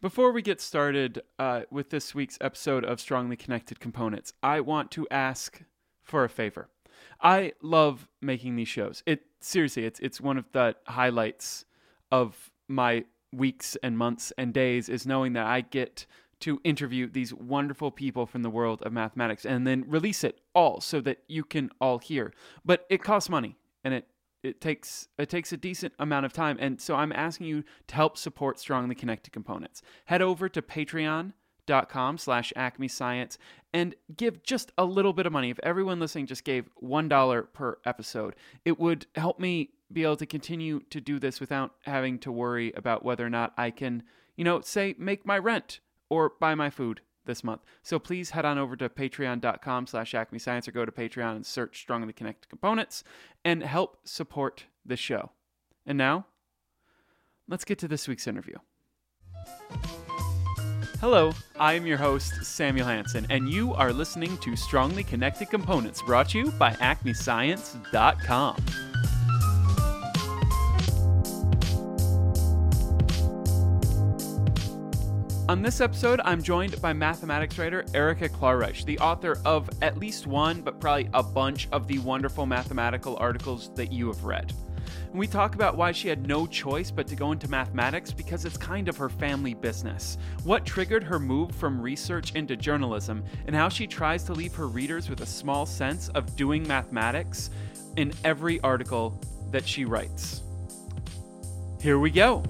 Before we get started uh, with this week's episode of Strongly Connected Components, I want to ask for a favor. I love making these shows. It seriously, it's it's one of the highlights of my weeks and months and days is knowing that I get to interview these wonderful people from the world of mathematics and then release it all so that you can all hear. But it costs money and it it takes it takes a decent amount of time. And so i'm asking you to help support strongly connected components. Head over to patreon.com slash acme science and give just a little bit of money. If everyone listening just gave one dollar per episode it would help me be able to continue to do this without having to worry about whether or not i can you know say make my rent or buy my food this month. So please head on over to patreon.com slash acme science or go to Patreon and search strongly connected components and help support the show. And now, let's get to this week's interview. Hello, I am your host, Samuel Hansen, and you are listening to Strongly Connected Components brought to you by acmescience.com. On this episode, I'm joined by mathematics writer Erica Klarreich, the author of at least one, but probably a bunch of the wonderful mathematical articles that you have read. And we talk about why she had no choice but to go into mathematics because it's kind of her family business, what triggered her move from research into journalism, and how she tries to leave her readers with a small sense of doing mathematics in every article that she writes. Here we go.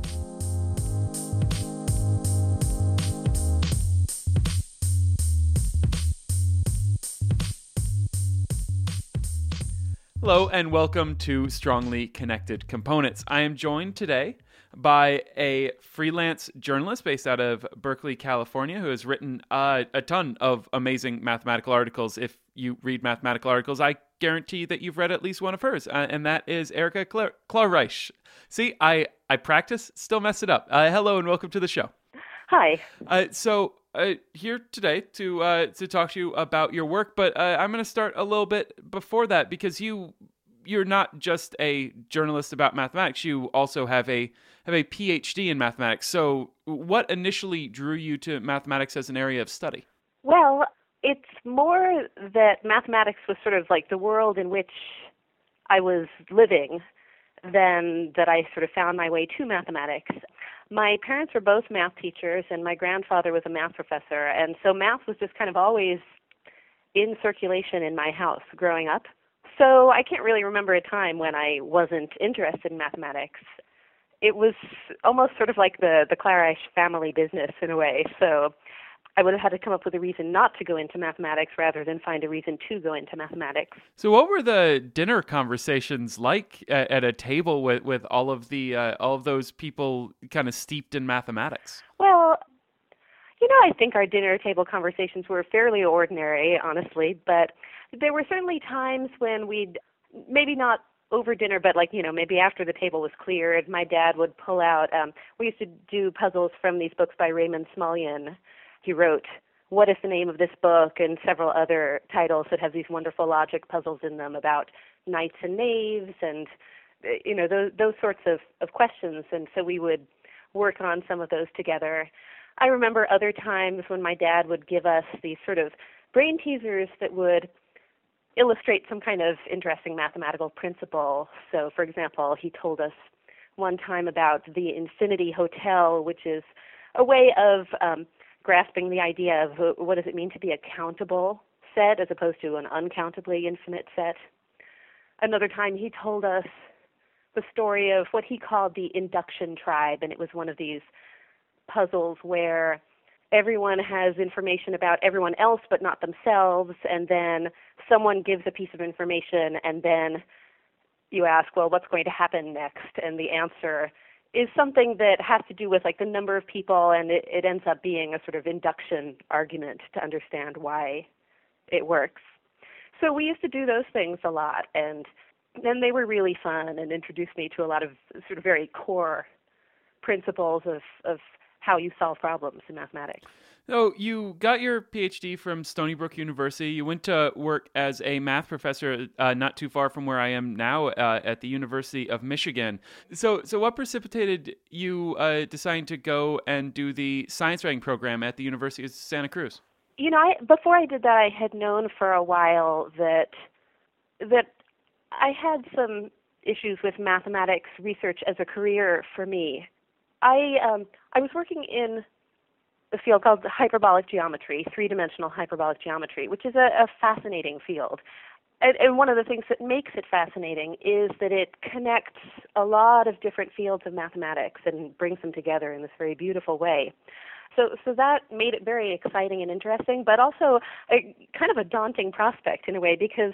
Hello, and welcome to Strongly Connected Components. I am joined today by a freelance journalist based out of Berkeley, California, who has written uh, a ton of amazing mathematical articles. If you read mathematical articles, I guarantee that you've read at least one of hers, uh, and that is Erica Klarreich. See, I, I practice, still mess it up. Uh, hello, and welcome to the show. Hi. Uh, so, uh, here today to uh, to talk to you about your work, but uh, I'm going to start a little bit before that because you you're not just a journalist about mathematics. You also have a have a PhD in mathematics. So, what initially drew you to mathematics as an area of study? Well, it's more that mathematics was sort of like the world in which I was living than that I sort of found my way to mathematics. My parents were both math teachers, and my grandfather was a math professor, and so math was just kind of always in circulation in my house growing up. So I can't really remember a time when I wasn't interested in mathematics. It was almost sort of like the the Klarreich family business in a way. So I would have had to come up with a reason not to go into mathematics rather than find a reason to go into mathematics. So, what were the dinner conversations like at, at a table with, with all of the uh, all of those people kind of steeped in mathematics? Well, you know, I think our dinner table conversations were fairly ordinary, honestly, but there were certainly times when we'd maybe not over dinner, but like you know, maybe after the table was cleared, my dad would pull out. Um, we used to do puzzles from these books by Raymond Smullyan he wrote What is the Name of This Book and several other titles that have these wonderful logic puzzles in them about knights and knaves and you know those those sorts of of questions and so we would work on some of those together. I remember other times when my dad would give us these sort of brain teasers that would illustrate some kind of interesting mathematical principle. So, for example, he told us one time about the Infinity Hotel, which is a way of um, grasping the idea of what does it mean to be a countable set as opposed to an uncountably infinite set. Another time he told us the story of what he called the induction tribe, and it was one of these puzzles where everyone has information about everyone else but not themselves, and then someone gives a piece of information, and then you ask, well, what's going to happen next? And the answer is something that has to do with like the number of people and it, it ends up being a sort of induction argument to understand why it works. So we used to do those things a lot and then they were really fun and introduced me to a lot of sort of very core principles of, of how you solve problems in mathematics. So you got your PhD from Stony Brook University. You went to work as a math professor uh, not too far from where I am now uh, at the University of Michigan. So, so what precipitated you uh, deciding to go and do the science writing program at the University of Santa Cruz? You know, I, before I did that, I had known for a while that that I had some issues with mathematics research as a career for me. I um, I was working in a field called hyperbolic geometry, three-dimensional hyperbolic geometry, which is a, a fascinating field. And, and one of the things that makes it fascinating is that it connects a lot of different fields of mathematics and brings them together in this very beautiful way. So, so that made it very exciting and interesting, but also a, kind of a daunting prospect in a way because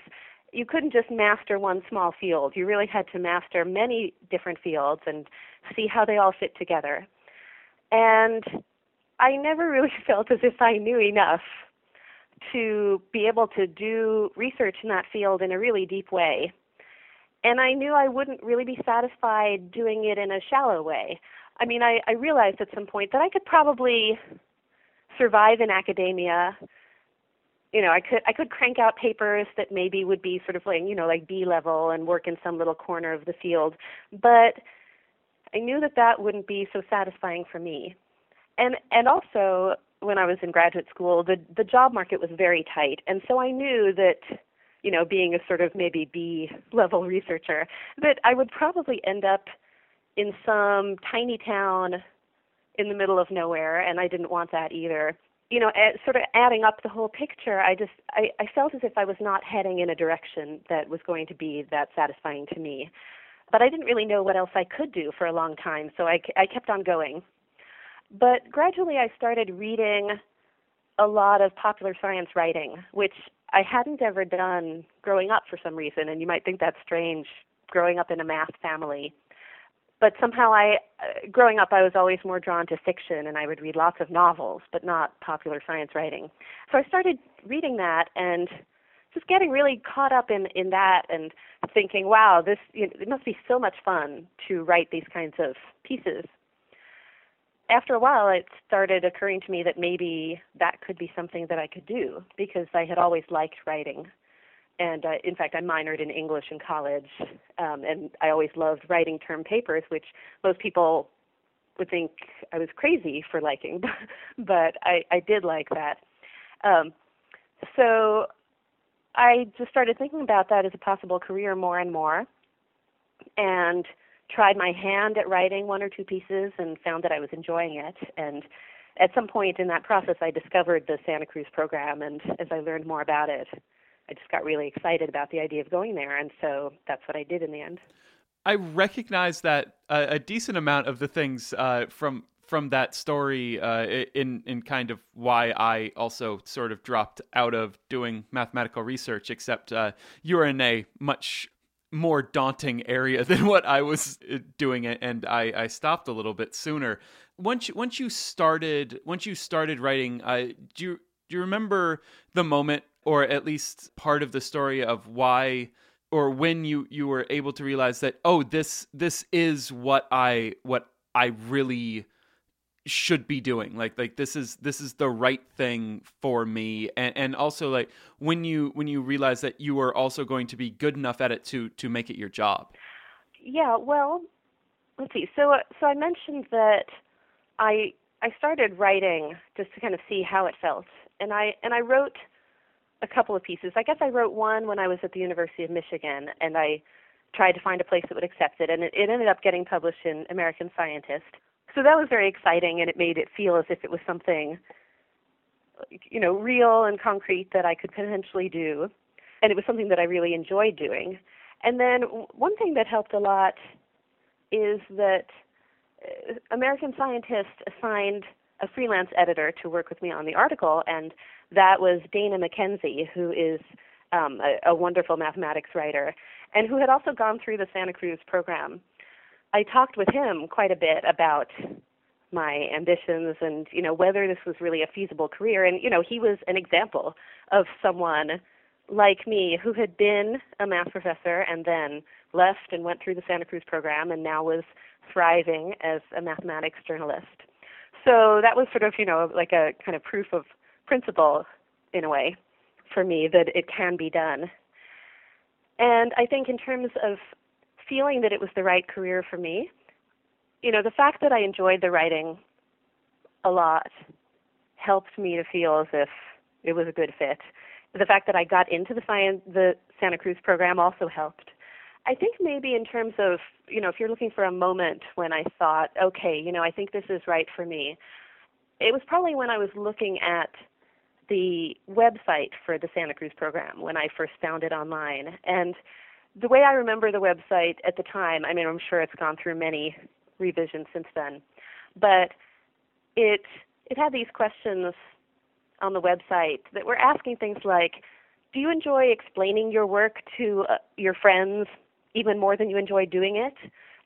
you couldn't just master one small field. You really had to master many different fields and see how they all fit together. And I never really felt as if I knew enough to be able to do research in that field in a really deep way. And I knew I wouldn't really be satisfied doing it in a shallow way. I mean, I, I realized at some point that I could probably survive in academia. You know, I could I could crank out papers that maybe would be sort of like you know like B level and work in some little corner of the field, but I knew that that wouldn't be so satisfying for me and and also when I was in graduate school, the the job market was very tight, and so I knew that you know being a sort of maybe B level researcher that I would probably end up in some tiny town in the middle of nowhere, and I didn't want that either. You know, sort of adding up the whole picture, I just I, I felt as if I was not heading in a direction that was going to be that satisfying to me. But I didn't really know what else I could do for a long time, so I, I kept on going. But gradually I started reading a lot of popular science writing, which I hadn't ever done growing up for some reason, and you might think that's strange growing up in a math family. But somehow I uh, growing up I was always more drawn to fiction and I would read lots of novels, but not popular science writing. So I started reading that and just getting really caught up in in that and thinking, wow, this you know, it must be so much fun to write these kinds of pieces after a while, it started occurring to me that maybe that could be something that I could do because I had always liked writing. And uh, in fact, I minored in English in college, um, and I always loved writing term papers, which most people would think I was crazy for liking, but I, I did like that. Um, so I just started thinking about that as a possible career more and more. And tried my hand at writing one or two pieces and found that I was enjoying it. And at some point in that process, I discovered the Santa Cruz program, and as I learned more about it, I just got really excited about the idea of going there, and so that's what I did in the end. I recognize that a decent amount of the things uh, from from that story uh, in in kind of why I also sort of dropped out of doing mathematical research. Except uh, you are in a much more daunting area than what I was uh, doing and I, I stopped a little bit sooner. Once you, once you started once you started writing, uh, do you do you remember the moment, or at least part of the story of why? or when you you were able to realize that oh this this is what i what i really should be doing. Like like this is this is the right thing for me. And and also like when you when you realize that you are also going to be good enough at it to to make it your job. Yeah well let's see. So so i mentioned that i i started writing just to kind of see how it felt. And i and i wrote a couple of pieces. I guess i wrote one when i was at the university of michigan and i tried to find a place that would accept it. And it, it ended up getting published in american scientist so that was very exciting and it made it feel as if it was something you know real and concrete that I could potentially do. And it was something that I really enjoyed doing. And then one thing that helped a lot is that uh, American Scientist assigned a freelance editor to work with me on the article and that was Dana Mackenzie who is um, a, a wonderful mathematics writer and who had also gone through the Santa Cruz program I talked with him quite a bit about my ambitions and you know whether this was really a feasible career and you know he was an example of someone like me who had been a math professor and then left and went through the Santa Cruz program and now was thriving as a mathematics journalist. So that was sort of, you know, like a kind of proof of principle in a way for me that it can be done. And I think in terms of feeling that it was the right career for me, you know, the fact that I enjoyed the writing a lot helped me to feel as if it was a good fit. The fact that I got into the science, the Santa Cruz program also helped. I think maybe in terms of, you know, if you're looking for a moment when I thought, okay, you know, I think this is right for me, it was probably when I was looking at the website for the Santa Cruz program when I first found it online. And the way I remember the website at the time, I mean, I'm sure it's gone through many revisions since then, but it it had these questions on the website that were asking things like, do you enjoy explaining your work to uh, your friends even more than you enjoy doing it?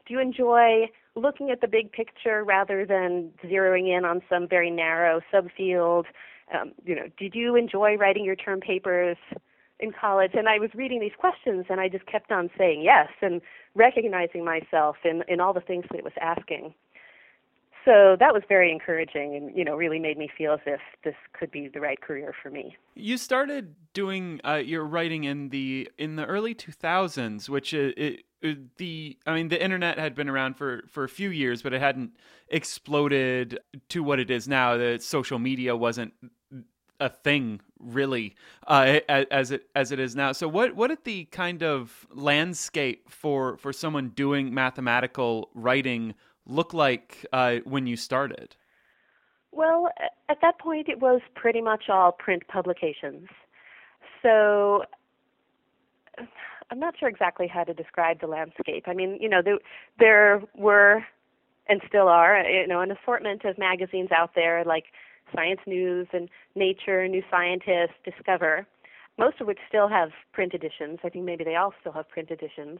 Do you enjoy looking at the big picture rather than zeroing in on some very narrow subfield? Um, you know, did you enjoy writing your term papers in college? And I was reading these questions, and I just kept on saying yes and recognizing myself in in all the things that it was asking. So that was very encouraging, and you know, really made me feel as if this could be the right career for me. You started doing uh, your writing in the in the early 2000s, which it, it, the I mean the internet had been around for for a few years, but it hadn't exploded to what it is now. The social media wasn't a thing really uh, as it as it is now. So what what did the kind of landscape for for someone doing mathematical writing look like uh, when you started? Well, at that point, it was pretty much all print publications. So I'm not sure exactly how to describe the landscape. I mean, you know, there, there were and still are, you know, an assortment of magazines out there like Science News and Nature, New Scientist, Discover, most of which still have print editions. I think maybe they all still have print editions.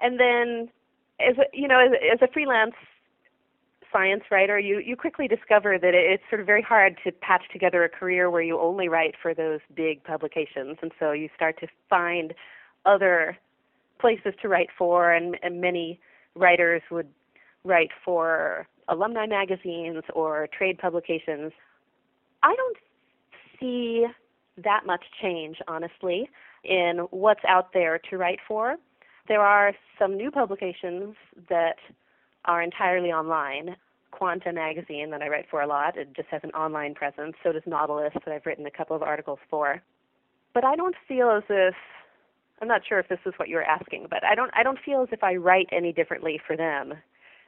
And then, as a, you know, as, as a freelance science writer, you you quickly discover that it's sort of very hard to patch together a career where you only write for those big publications, and so you start to find other places to write for, and, and many writers would write for alumni magazines or trade publications I don't see that much change, honestly, in what's out there to write for. There are some new publications that are entirely online. Quanta magazine that I write for a lot, it just has an online presence. So does Nautilus that I've written a couple of articles for. But I don't feel as if I'm not sure if this is what you're asking, but I don't I don't feel as if I write any differently for them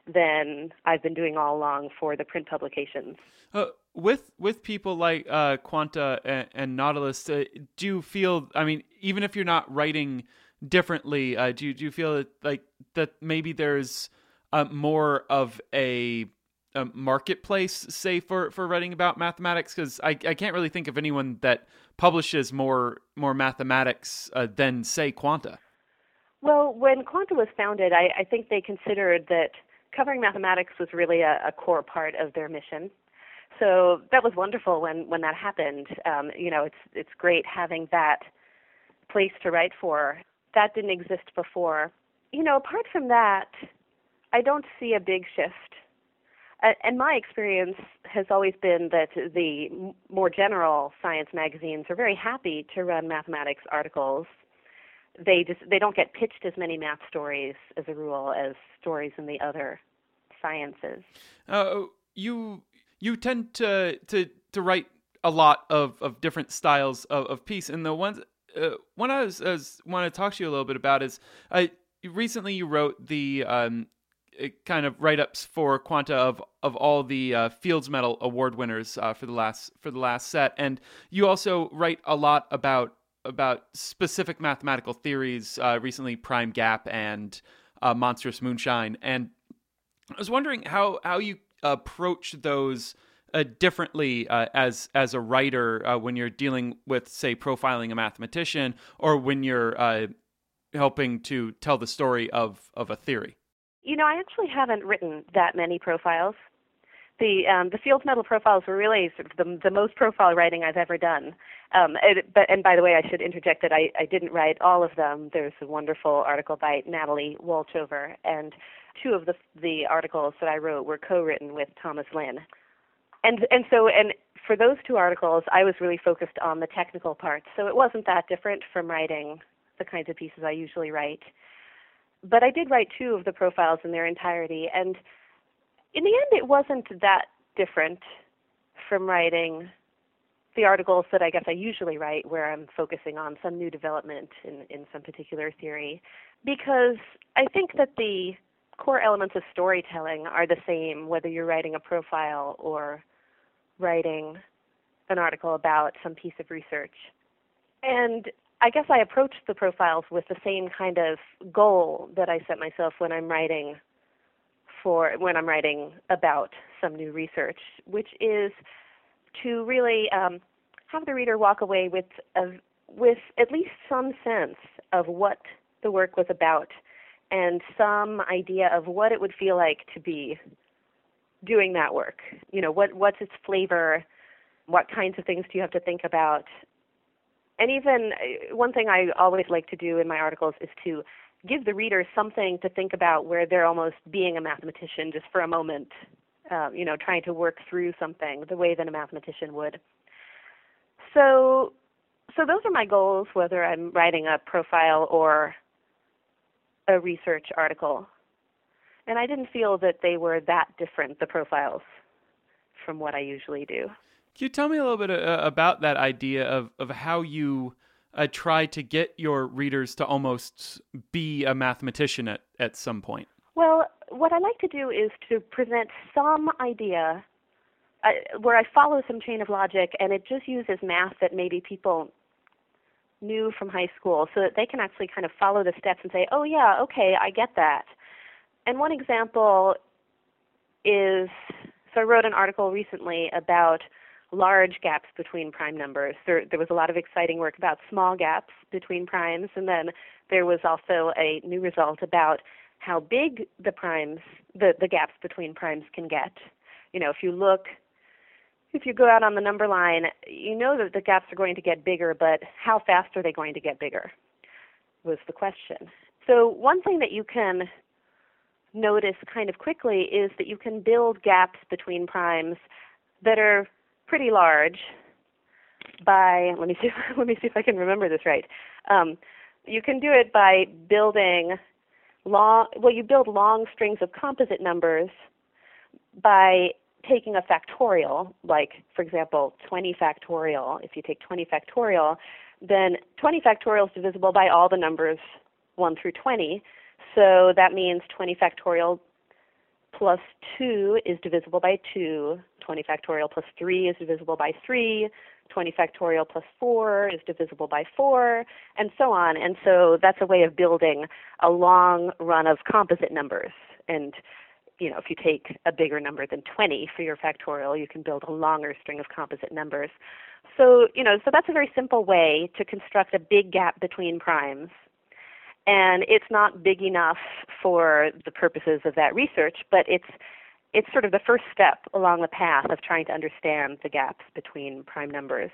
than I've been doing all along for the print publications. Uh, with with people like uh, Quanta and, and Nautilus, uh, do you feel? I mean, even if you're not writing differently, uh, do you, do you feel that, like that maybe there's uh, more of a, a, marketplace, say for for writing about mathematics? Because I I can't really think of anyone that publishes more more mathematics uh, than say Quanta. Well, when Quanta was founded, I, I think they considered that covering mathematics was really a, a core part of their mission. So that was wonderful when when that happened. Um, you know, it's it's great having that place to write for. That didn't exist before. You know, apart from that, I don't see a big shift. And my experience has always been that the more general science magazines are very happy to run mathematics articles. They just they don't get pitched as many math stories as a rule as stories in the other sciences. Uh, you you tend to to to write a lot of, of different styles of, of piece, and the ones uh, one I was, was want to talk to you a little bit about is uh, recently you wrote the um, uh, kind of write ups for Quanta of of all the uh, Fields Medal award winners uh, for the last for the last set, and you also write a lot about about specific mathematical theories. Uh, recently, prime gap and uh, monstrous moonshine, and I was wondering how how you approach those uh, differently uh, as as a writer uh, when you're dealing with, say, profiling a mathematician, or when you're uh, helping to tell the story of of a theory. You know, I actually haven't written that many profiles. The um, the Fields Medal profiles were really sort of the, the most profile writing I've ever done. Um, and, but and by the way, I should interject that I, I didn't write all of them. There's a wonderful article by Natalie Wolchover, and two of the the articles that I wrote were co-written with Thomas Lin. and and so and for those two articles, I was really focused on the technical parts, so it wasn't that different from writing the kinds of pieces I usually write. But I did write two of the profiles in their entirety, and in the end, it wasn't that different from writing the articles that I guess I usually write, where I'm focusing on some new development in, in some particular theory, because I think that the core elements of storytelling are the same whether you're writing a profile or writing an article about some piece of research. And I guess I approach the profiles with the same kind of goal that I set myself when I'm writing for when I'm writing about some new research, which is to really um, have the reader walk away with a, with at least some sense of what the work was about and some idea of what it would feel like to be doing that work. You know, what what's its flavor? What kinds of things do you have to think about? And even uh, one thing I always like to do in my articles is to give the reader something to think about where they're almost being a mathematician just for a moment, uh, you know, trying to work through something the way that a mathematician would. So, so those are my goals, whether I'm writing a profile or a research article. And I didn't feel that they were that different, the profiles, from what I usually do. Can you tell me a little bit uh, about that idea of, of how you uh, try to get your readers to almost be a mathematician at, at some point? Well, what I like to do is to present some idea uh, where I follow some chain of logic and it just uses math that maybe people knew from high school so that they can actually kind of follow the steps and say, oh, yeah, okay, I get that. And one example is so I wrote an article recently about large gaps between prime numbers. There, there was a lot of exciting work about small gaps between primes, and then there was also a new result about how big the primes, the, the gaps between primes can get. You know, if you look if you go out on the number line, you know that the gaps are going to get bigger, but how fast are they going to get bigger? Was the question. So, one thing that you can notice kind of quickly is that you can build gaps between primes that are pretty large by let me see let me see if I can remember this right. Um, you can do it by building long well you build long strings of composite numbers by taking a factorial, like for example 20 factorial, if you take 20 factorial, then 20 factorial is divisible by all the numbers 1 through 20. So that means 20 factorial plus 2 is divisible by 2, 20 factorial plus 3 is divisible by 3, 20 factorial plus 4 is divisible by 4, and so on. And so that's a way of building a long run of composite numbers. And you know, if you take a bigger number than 20 for your factorial, you can build a longer string of composite numbers. So, you know, so that's a very simple way to construct a big gap between primes. And it's not big enough for the purposes of that research, but it's it's sort of the first step along the path of trying to understand the gaps between prime numbers.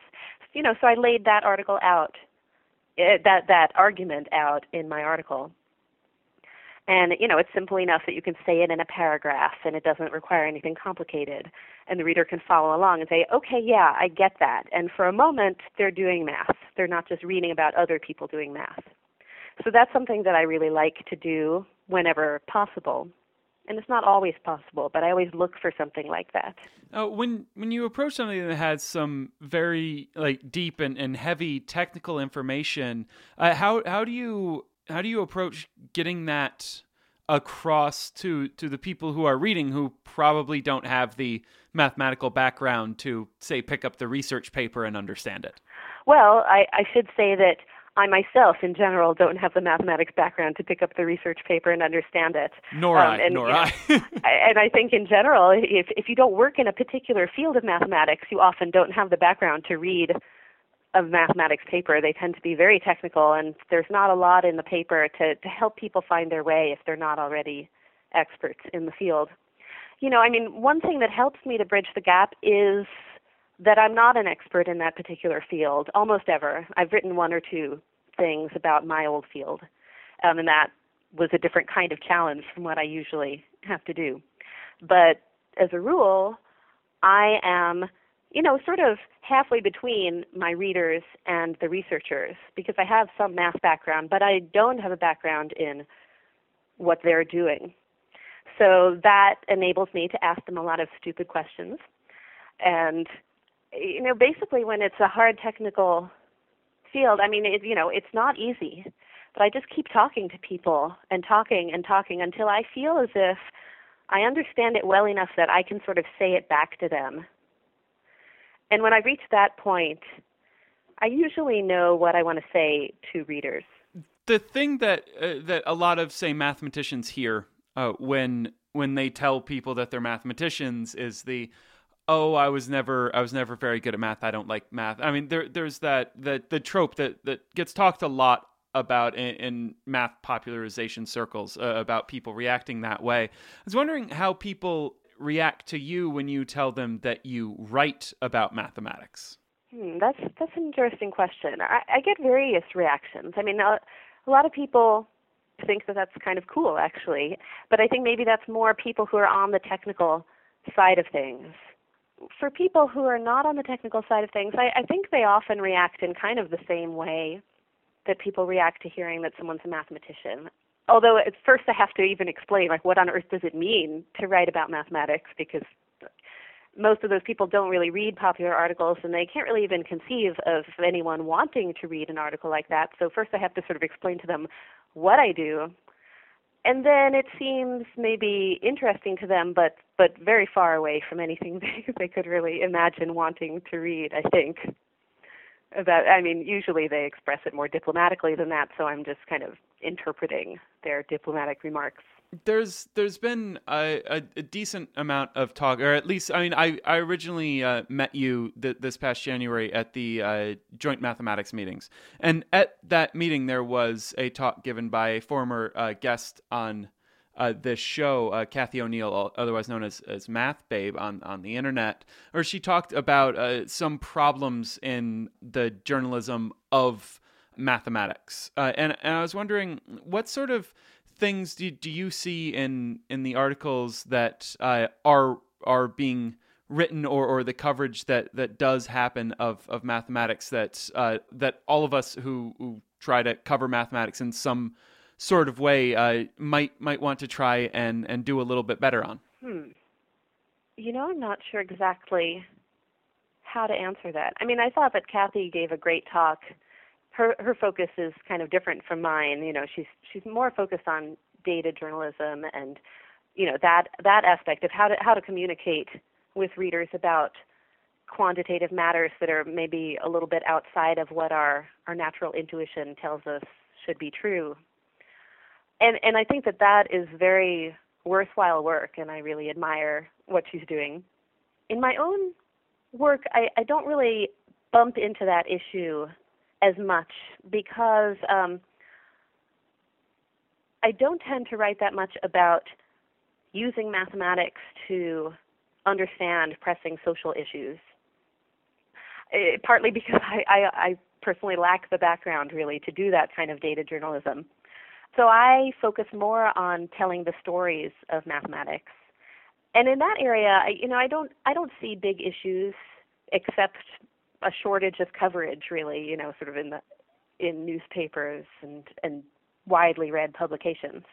You know, so I laid that article out, eh, that that argument out in my article. And you know, it's simple enough that you can say it in a paragraph and it doesn't require anything complicated. And the reader can follow along and say, "Okay, yeah, I get that." And for a moment, they're doing math. They're not just reading about other people doing math. So that's something that I really like to do whenever possible. And it's not always possible, but I always look for something like that. Uh, when when you approach something that has some very like deep and, and heavy technical information, uh, how how do you how do you approach getting that across to to the people who are reading who probably don't have the mathematical background to say pick up the research paper and understand it? Well, I, I should say that I myself, in general, don't have the mathematics background to pick up the research paper and understand it. Nor um, I. And, nor I. and I think, in general, if if you don't work in a particular field of mathematics, you often don't have the background to read a mathematics paper. They tend to be very technical, and there's not a lot in the paper to, to help people find their way if they're not already experts in the field. You know, I mean, one thing that helps me to bridge the gap is that I'm not an expert in that particular field almost ever. I've written one or two things about my old field, um, and that was a different kind of challenge from what I usually have to do. But as a rule, I am, you know, sort of halfway between my readers and the researchers because I have some math background, but I don't have a background in what they're doing. So that enables me to ask them a lot of stupid questions. And, you know, basically when it's a hard technical field, I mean, it, you know, it's not easy. But I just keep talking to people and talking and talking until I feel as if I understand it well enough that I can sort of say it back to them. And when I reach that point, I usually know what I want to say to readers. The thing that uh, that a lot of say mathematicians hear uh, when when they tell people that they're mathematicians is the oh I was never I was never very good at math. I don't like math. I mean there there's that that the trope that that gets talked a lot about in, in math popularization circles uh, about people reacting that way. I was wondering how people react to you when you tell them that you write about mathematics Hmm, that's that's an interesting question. I, I get various reactions. I mean, a, a lot of people think that that's kind of cool, actually, but I think maybe that's more people who are on the technical side of things. For people who are not on the technical side of things, I, I think they often react in kind of the same way that people react to hearing that someone's a mathematician. Although at first I have to even explain, like, what on earth does it mean to write about mathematics? Because most of those people don't really read popular articles and they can't really even conceive of anyone wanting to read an article like that. So first I have to sort of explain to them what I do. And then it seems maybe interesting to them but but very far away from anything they, they could really imagine wanting to read, I think. About I mean, usually they express it more diplomatically than that, so I'm just kind of interpreting their diplomatic remarks. There's there's been a, a, a, decent amount of talk, or at least I mean I I originally uh, met you th- this past January at the uh, joint mathematics meetings, and at that meeting there was a talk given by a former uh, guest on uh, this show, uh, Cathy O'Neil, otherwise known as, as Math Babe on, on the internet, or she talked about uh, some problems in the journalism of mathematics. Uh, and, and I was wondering what sort of things do, do you see in in the articles that uh, are are being written or, or the coverage that, that does happen of, of mathematics that uh, that all of us who, who try to cover mathematics in some sort of way uh, might might want to try and, and do a little bit better on? Hmm. You know, I'm not sure exactly how to answer that. I mean, I thought that Cathy gave a great talk her her focus is kind of different from mine. You know, she's she's more focused on data journalism and you know that that aspect of how to how to communicate with readers about quantitative matters that are maybe a little bit outside of what our our natural intuition tells us should be true. And and I think that that is very worthwhile work and I really admire what she's doing. In my own work I, I don't really bump into that issue as much because um, I don't tend to write that much about using mathematics to understand pressing social issues. It, partly because I, I, I personally lack the background really to do that kind of data journalism. So I focus more on telling the stories of mathematics. And in that area, I, you know, I don't I don't see big issues except a shortage of coverage, really, you know, sort of in the in newspapers and and widely read publications.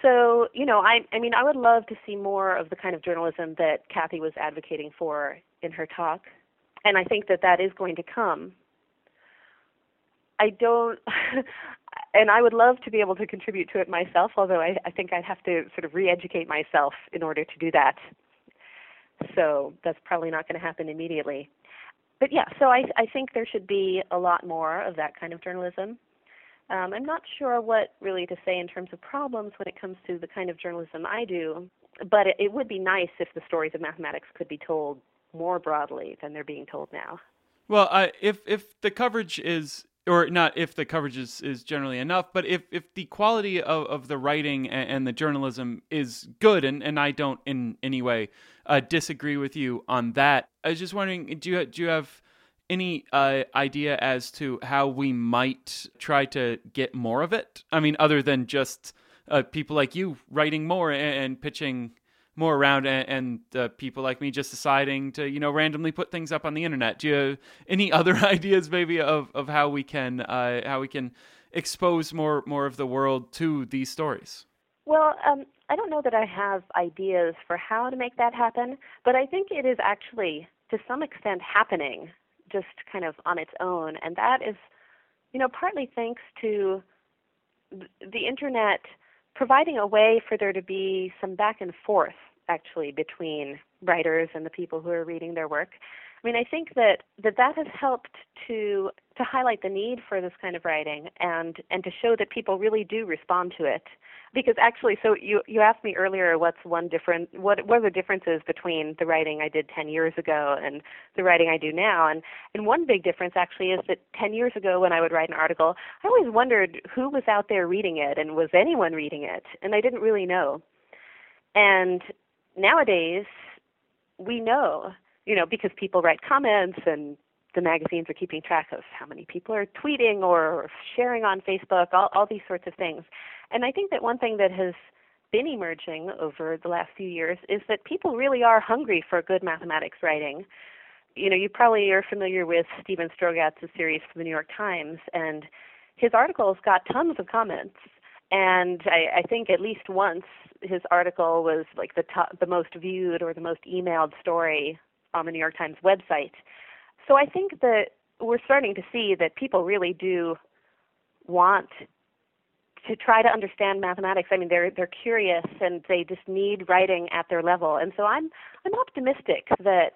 So, you know, I I mean, I would love to see more of the kind of journalism that Cathy was advocating for in her talk, and I think that that is going to come. I don't, and I would love to be able to contribute to it myself, although I, I think I'd have to sort of re-educate myself in order to do that. So that's probably not going to happen immediately but yeah, so I, I think there should be a lot more of that kind of journalism. Um, I'm not sure what really to say in terms of problems when it comes to the kind of journalism I do, but it, it would be nice if the stories of mathematics could be told more broadly than they're being told now. Well, uh, if if the coverage is or not if the coverage is, is generally enough, but if, if the quality of, of the writing and, and the journalism is good, and, and I don't in any way uh, disagree with you on that, I was just wondering, do you, do you have any uh, idea as to how we might try to get more of it? I mean, other than just uh, people like you writing more and, and pitching more around and, and uh, people like me just deciding to you know randomly put things up on the internet. Do you have any other ideas maybe of, of how we can uh, how we can expose more more of the world to these stories? Well um, i don't know that i have ideas for how to make that happen but i think it is actually to some extent happening just kind of on its own. And that is you know partly thanks to the internet providing a way for there to be some back and forth actually between writers and the people who are reading their work. I mean, I think that that, that has helped to to highlight the need for this kind of writing and and to show that people really do respond to it. Because actually so you you asked me earlier what's one different what what are the differences between the writing I did 10 years ago and the writing I do now? And and one big difference actually is that 10 years ago when I would write an article I always wondered who was out there reading it and was anyone reading it? And I didn't really know. And nowadays we know you know because people write comments and the magazines are keeping track of how many people are tweeting or sharing on Facebook, all, all these sorts of things. And I think that one thing that has been emerging over the last few years is that people really are hungry for good mathematics writing. You know, you probably are familiar with Steven Strogatz's series for the New York Times, and his articles got tons of comments. And I, I think at least once his article was like the top, the most viewed or the most emailed story on the New York Times website. So I think that we're starting to see that people really do want to try to understand mathematics. I mean, they're they're curious and they just need writing at their level. And so I'm I'm optimistic that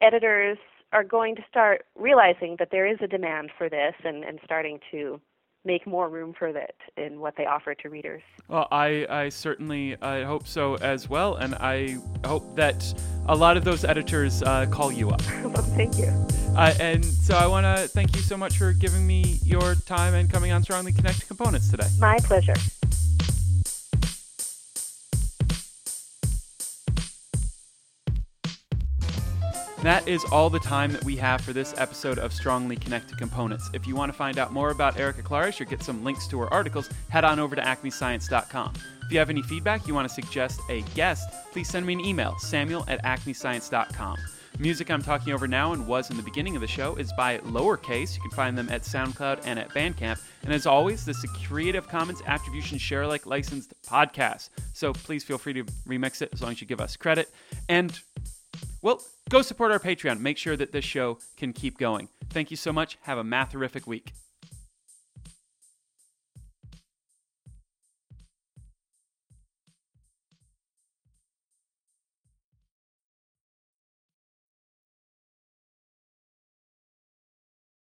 editors are going to start realizing that there is a demand for this and, and starting to make more room for that in what they offer to readers. Well, I, I certainly I hope so as well, and I hope that a lot of those editors uh, call you up. well, thank you. Uh, and so I want to thank you so much for giving me your time and coming on Strongly Connected Components today. My pleasure. That is all the time that we have for this episode of Strongly Connected Components. If you want to find out more about Erica Klarreich or get some links to her articles, head on over to acmescience.com. If you have any feedback, you want to suggest a guest, please send me an email, samuel at acmescience.com. Music I'm talking over now and was in the beginning of the show is by Lowercase. You can find them at SoundCloud and at Bandcamp. And as always, this is a Creative Commons Attribution Share Alike licensed podcast. So please feel free to remix it as long as you give us credit. And well, go support our Patreon. Make sure that this show can keep going. Thank you so much. Have a matherific week.